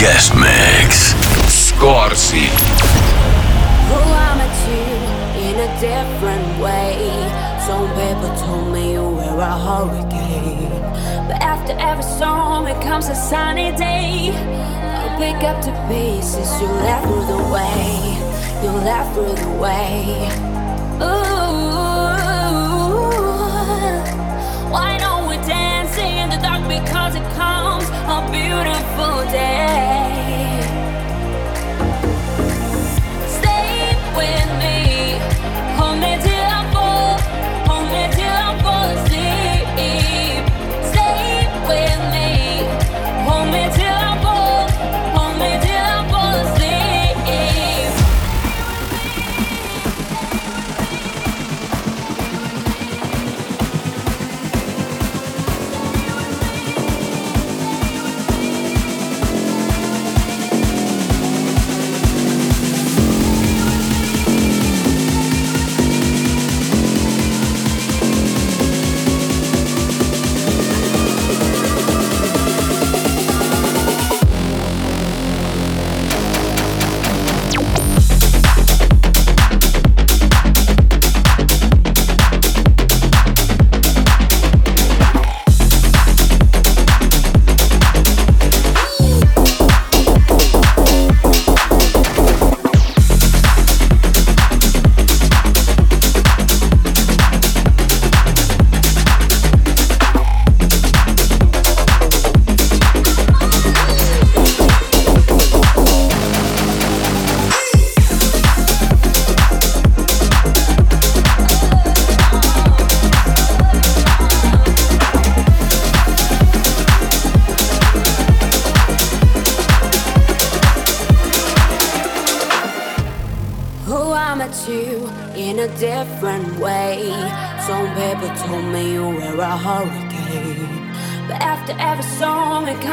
Guest Mix. Scorsi. Who am I to in a different way? Some people told me you were a hurricane. But after every storm, it comes a sunny day. I'll pick up the pieces you left through the way. You left through the way. Ooh. Why don't we dance in the dark because it comes a beautiful day?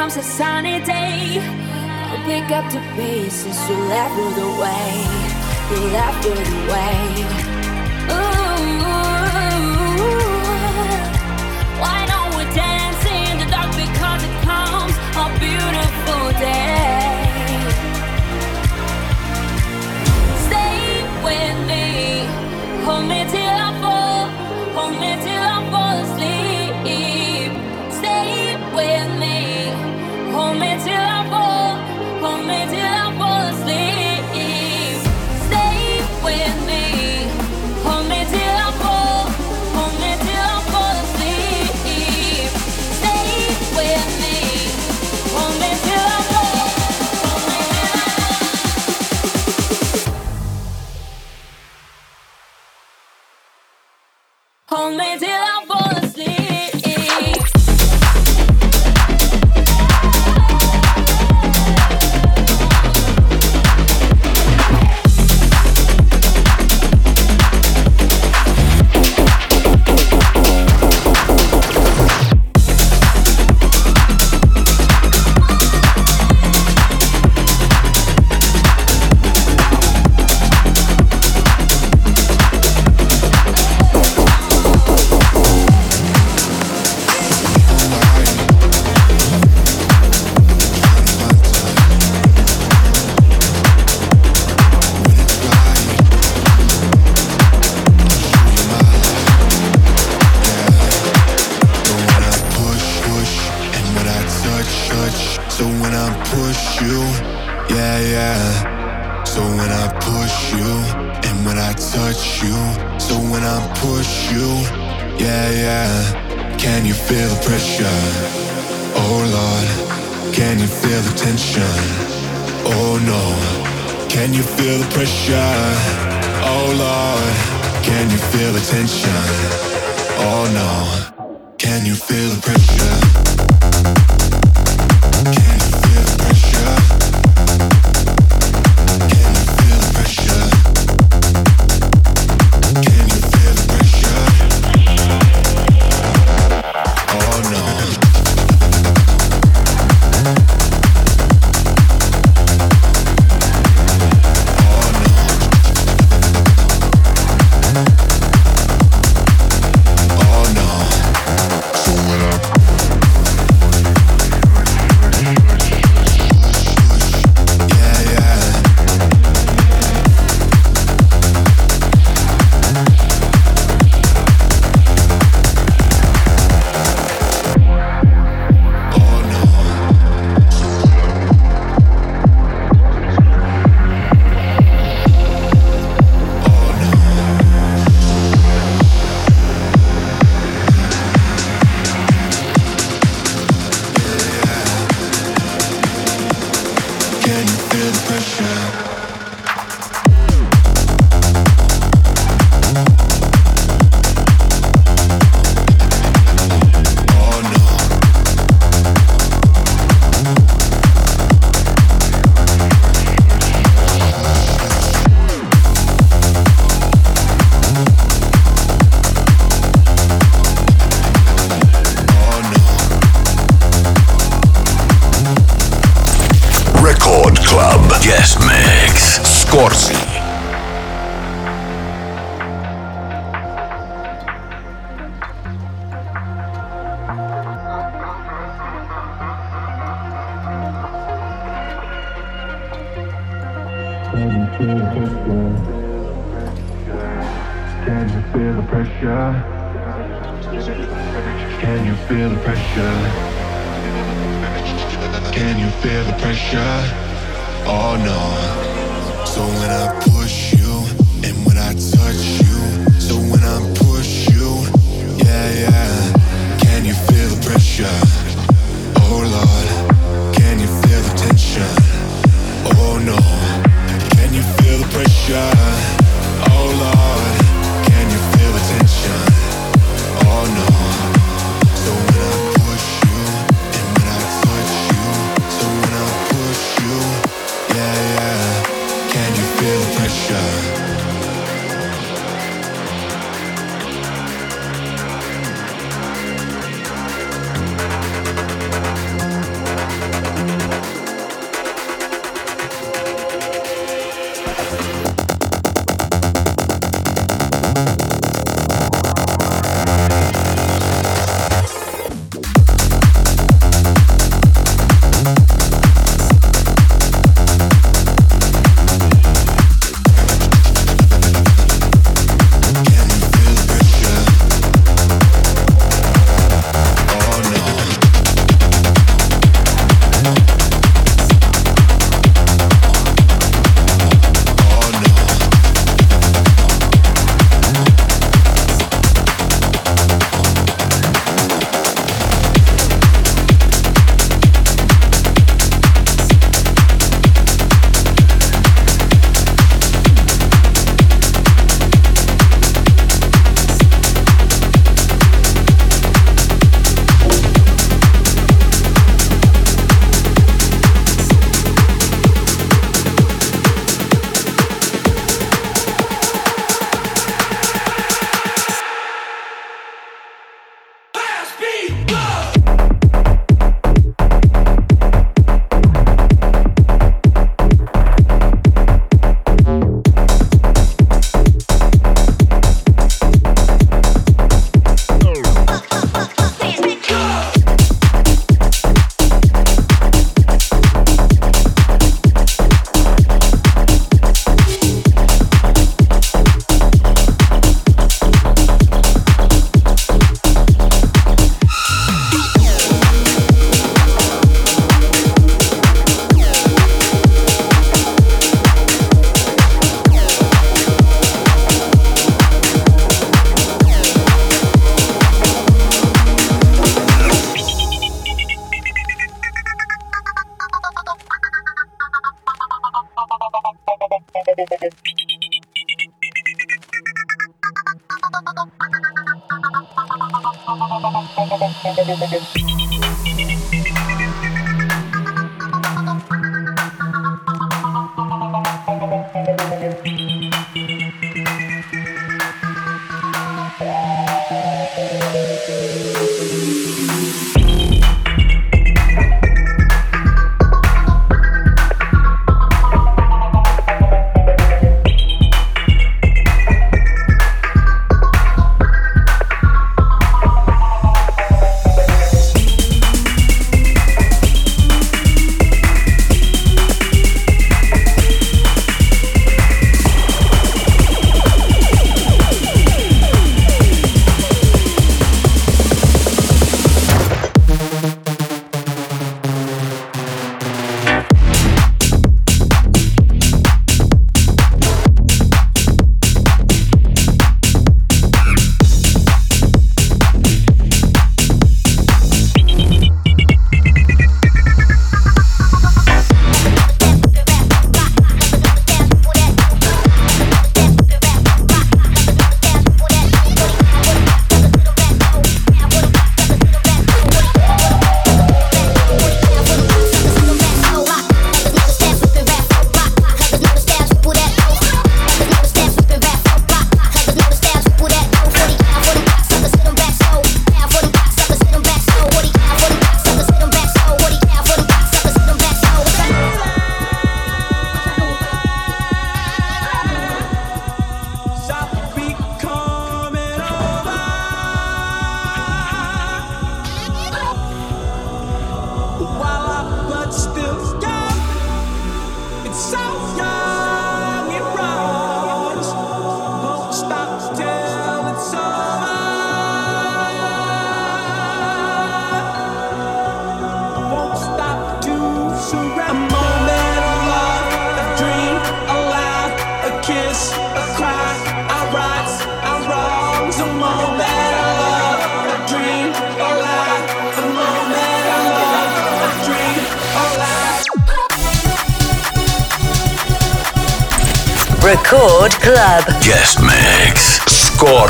comes a sunny day, I'll pick up the pieces you left it away, you left it away.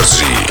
Scorsi.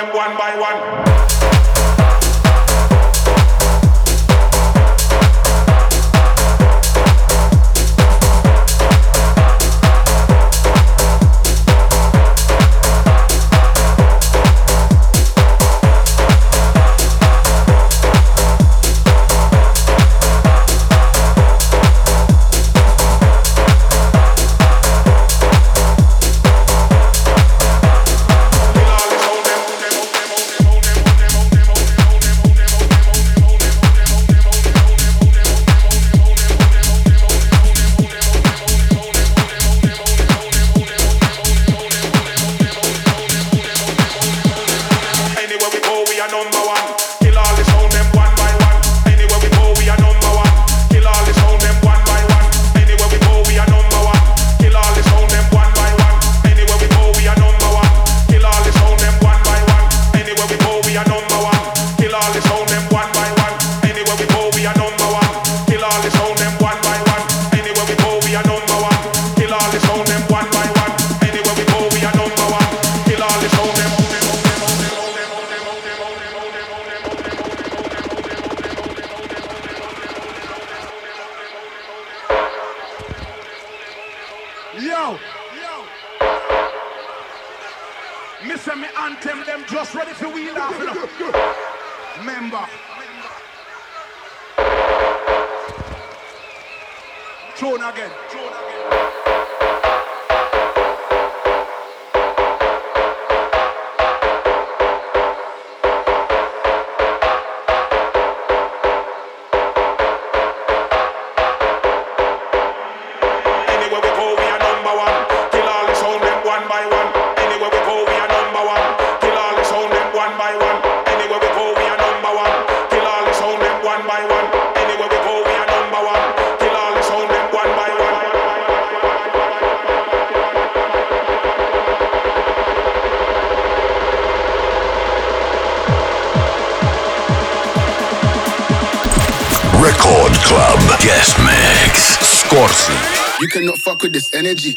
them one by one. Club guest mix. Scorsi. You cannot fuck with this energy.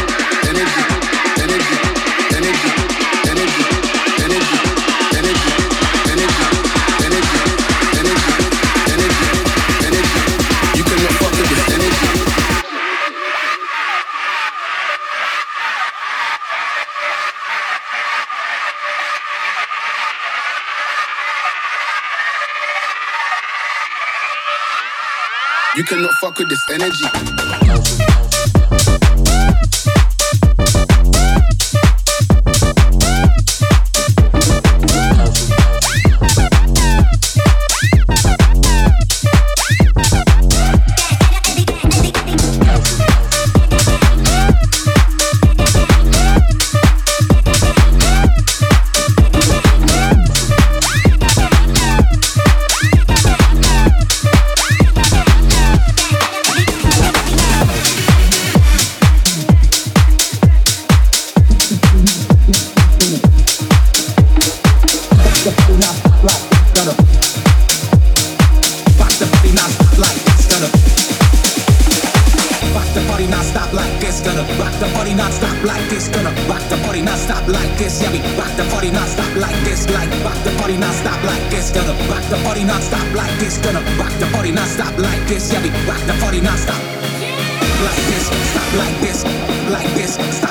You cannot fuck with this energy.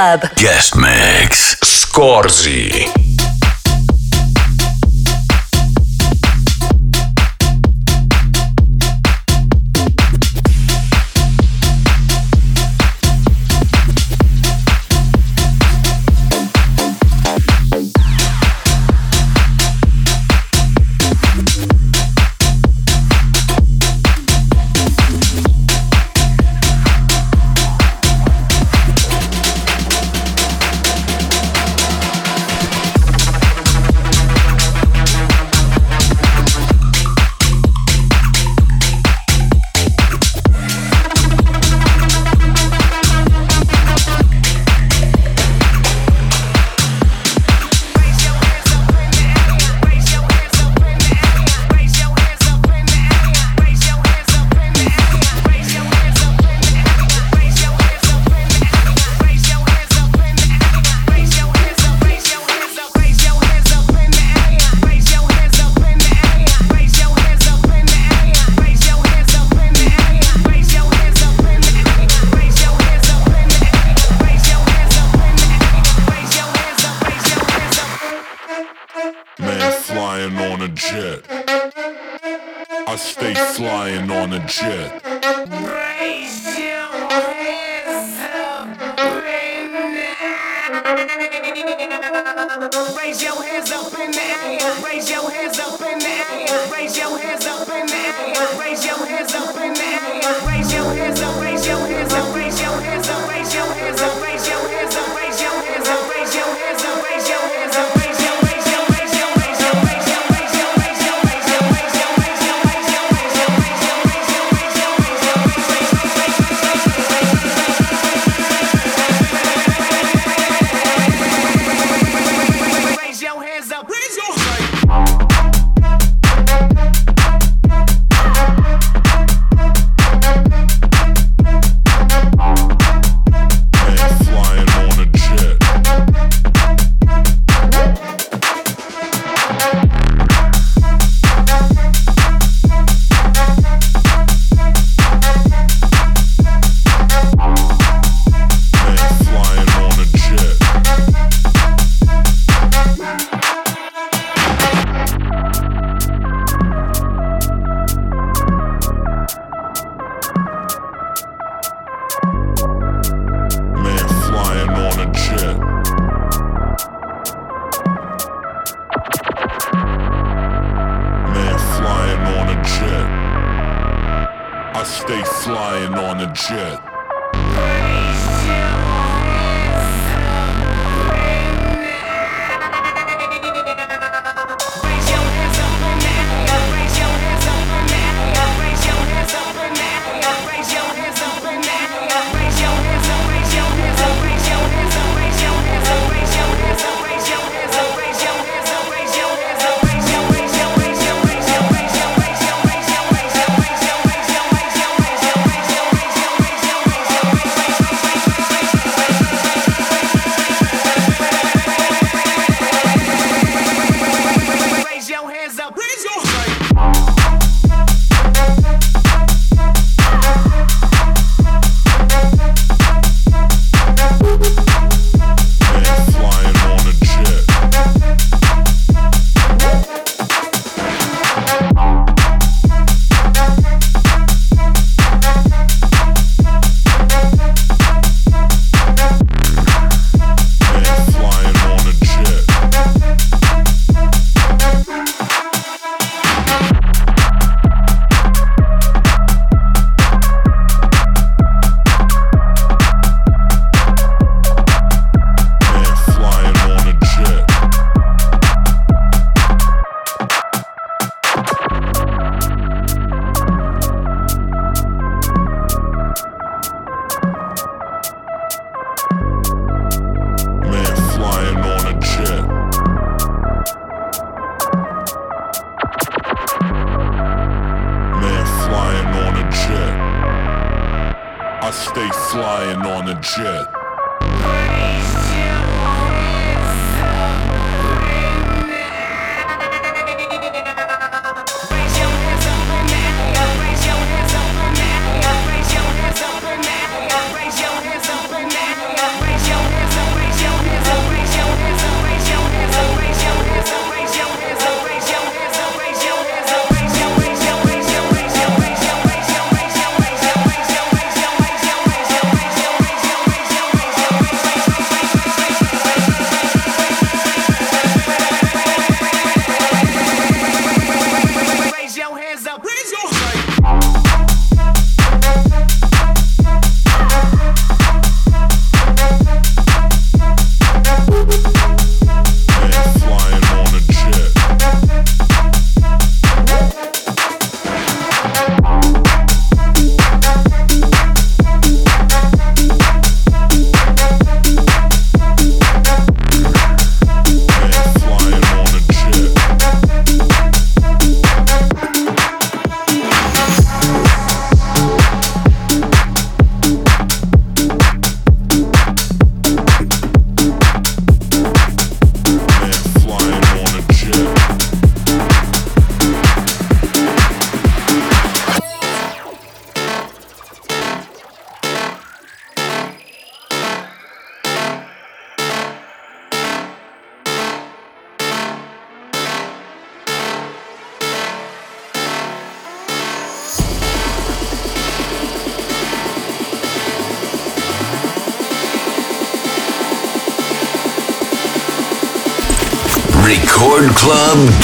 Club. Guest Mix. Scorsi.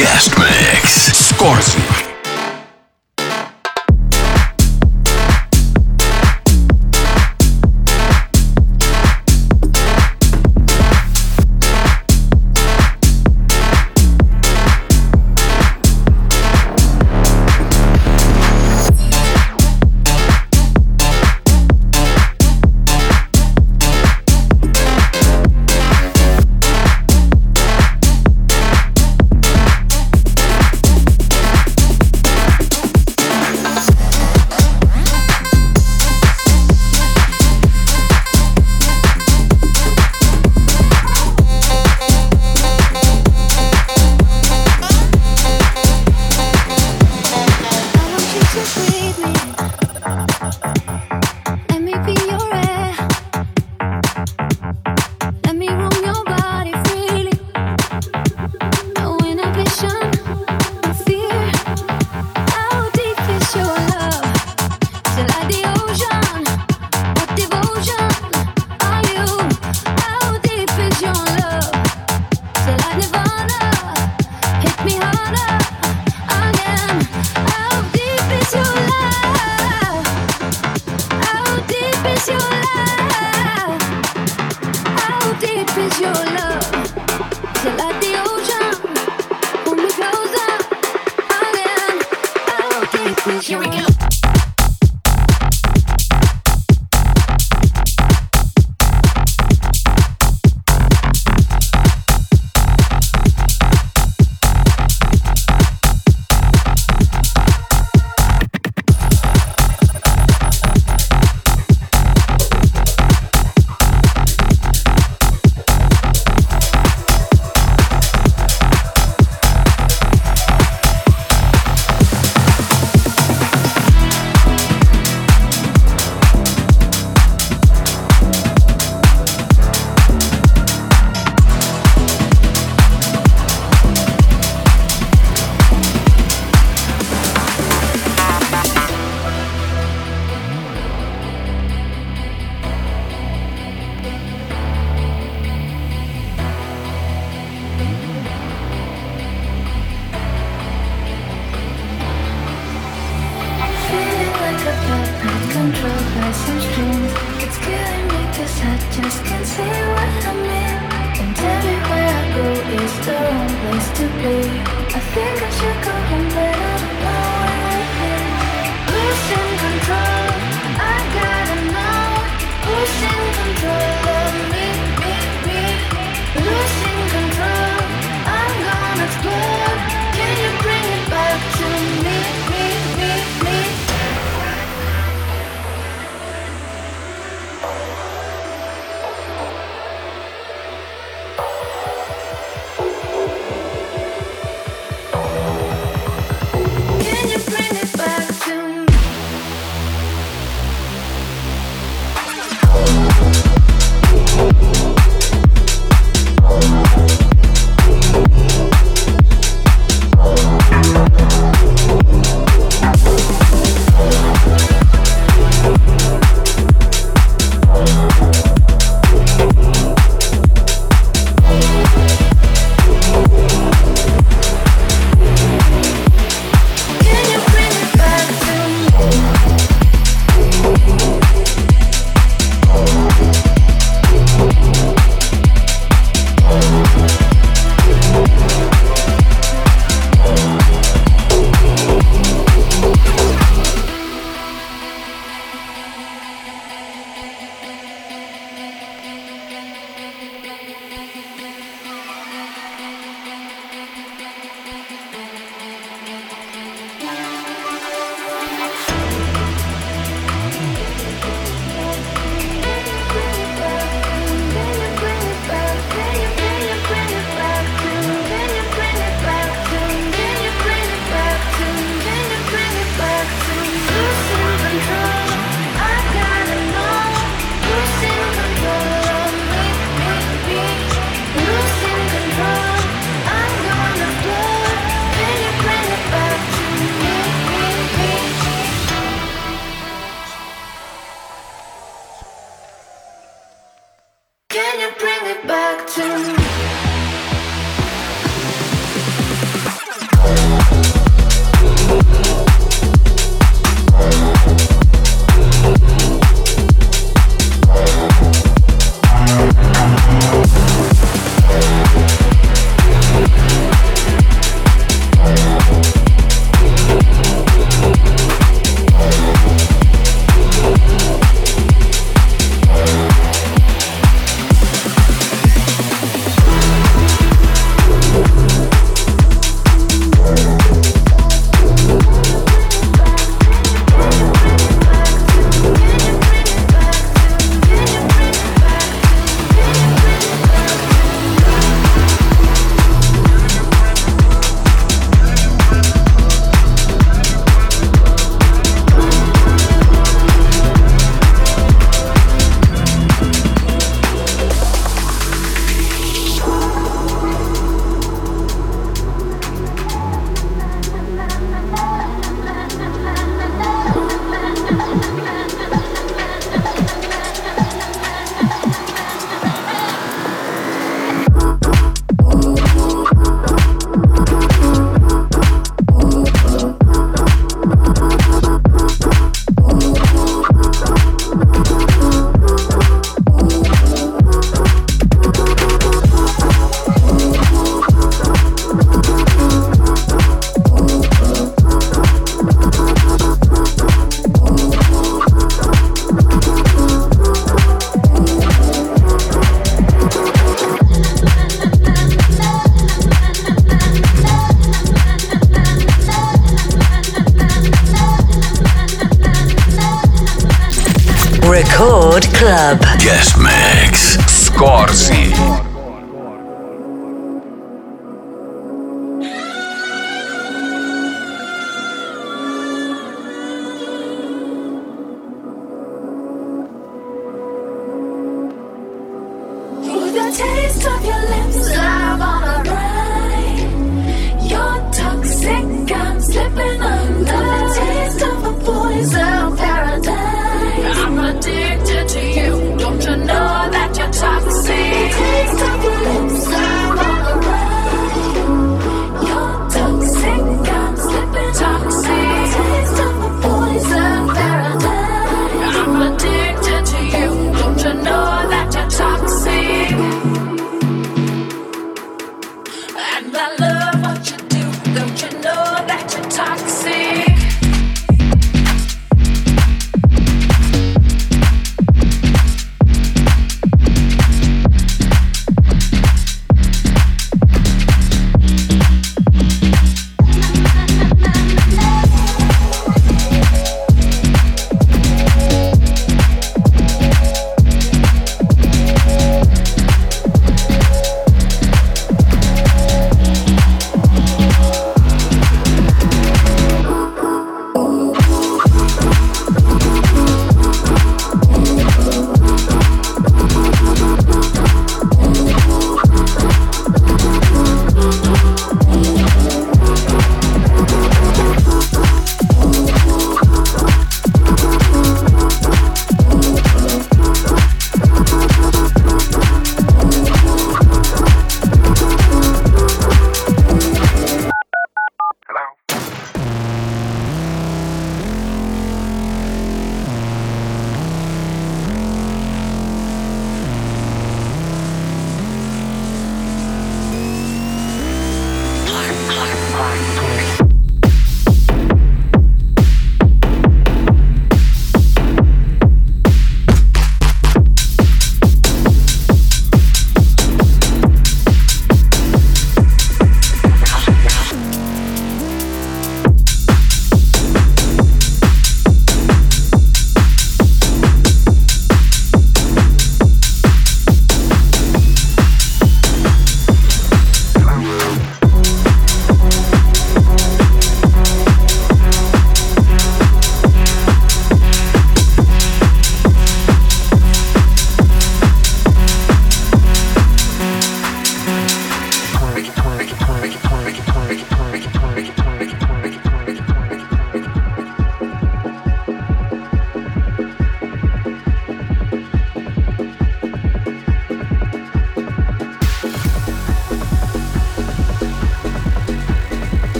Guest Mix. Scorsi. I just can't see what I'm in And everywhere I go is the wrong place to be. I think I should